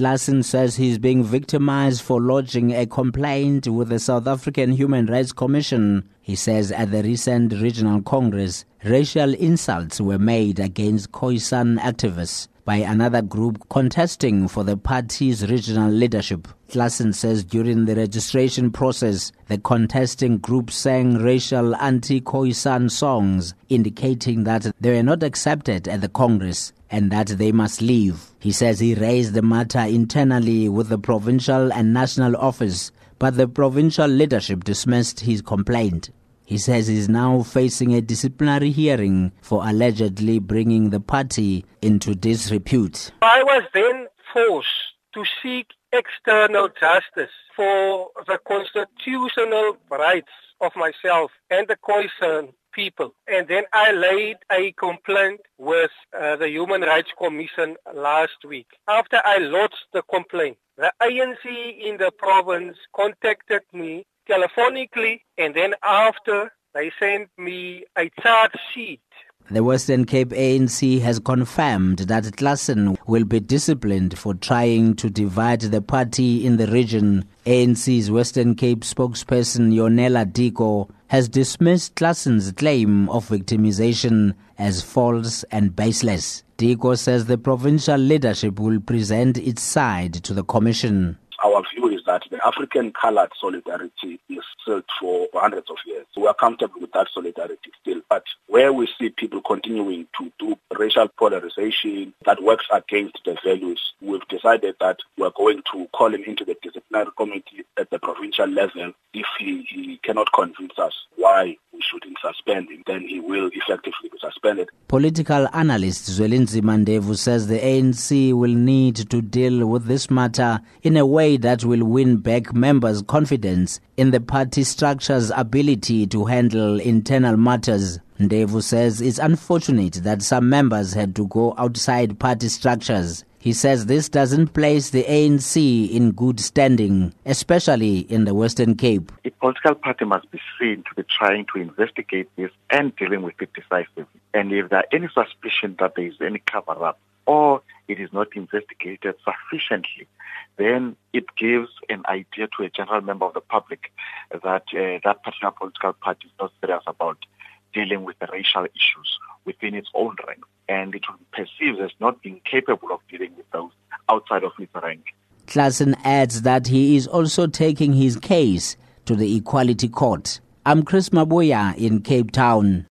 Klassen says he's being victimized for lodging a complaint with the South African Human Rights Commission. He says at the recent regional congress, racial insults were made against Khoisan activists by another group contesting for the party's regional leadership. Klassen says during the registration process, the contesting group sang racial anti-Khoisan songs, indicating that they were not accepted at the Congress and that they must leave. He says he raised the matter internally with the provincial and national office, but the provincial leadership dismissed his complaint. He says he's now facing a disciplinary hearing for allegedly bringing the party into disrepute. I was then forced to seek external justice for the constitutional rights of myself and the Khoisan people. And then I laid a complaint with uh, the Human Rights Commission last week. After I lodged the complaint, the ANC in the province contacted me telephonically and then after they sent me a charge sheet the Western Cape ANC has confirmed that Klassen will be disciplined for trying to divide the party in the region. ANC's Western Cape spokesperson Yonela Diko has dismissed Klassen's claim of victimization as false and baseless. Diko says the provincial leadership will present its side to the commission. Our view is that the African colored solidarity is still for hundreds of years. We are comfortable with that solidarity where we see people continuing to do racial polarization that works against the values, we've decided that we're going to call him into the disciplinary committee at the provincial level if he, he cannot convince us why we shouldn't suspend him, then he will effectively be suspended. Political analyst Zwelinzima Mandevu says the ANC will need to deal with this matter in a way that will win back members' confidence in the party structure's ability to handle internal matters. Ndevu says it's unfortunate that some members had to go outside party structures he says this doesn't place the ANC in good standing, especially in the Western Cape. A political party must be seen to be trying to investigate this and dealing with it decisively. And if there are any suspicion that there is any cover up or it is not investigated sufficiently, then it gives an idea to a general member of the public that uh, that particular political party is not serious about dealing with the racial issues within its own ranks, and it will be perceived as not being capable of dealing with those outside of its rank. Klassen adds that he is also taking his case to the Equality Court. I'm Chris Mabuya in Cape Town.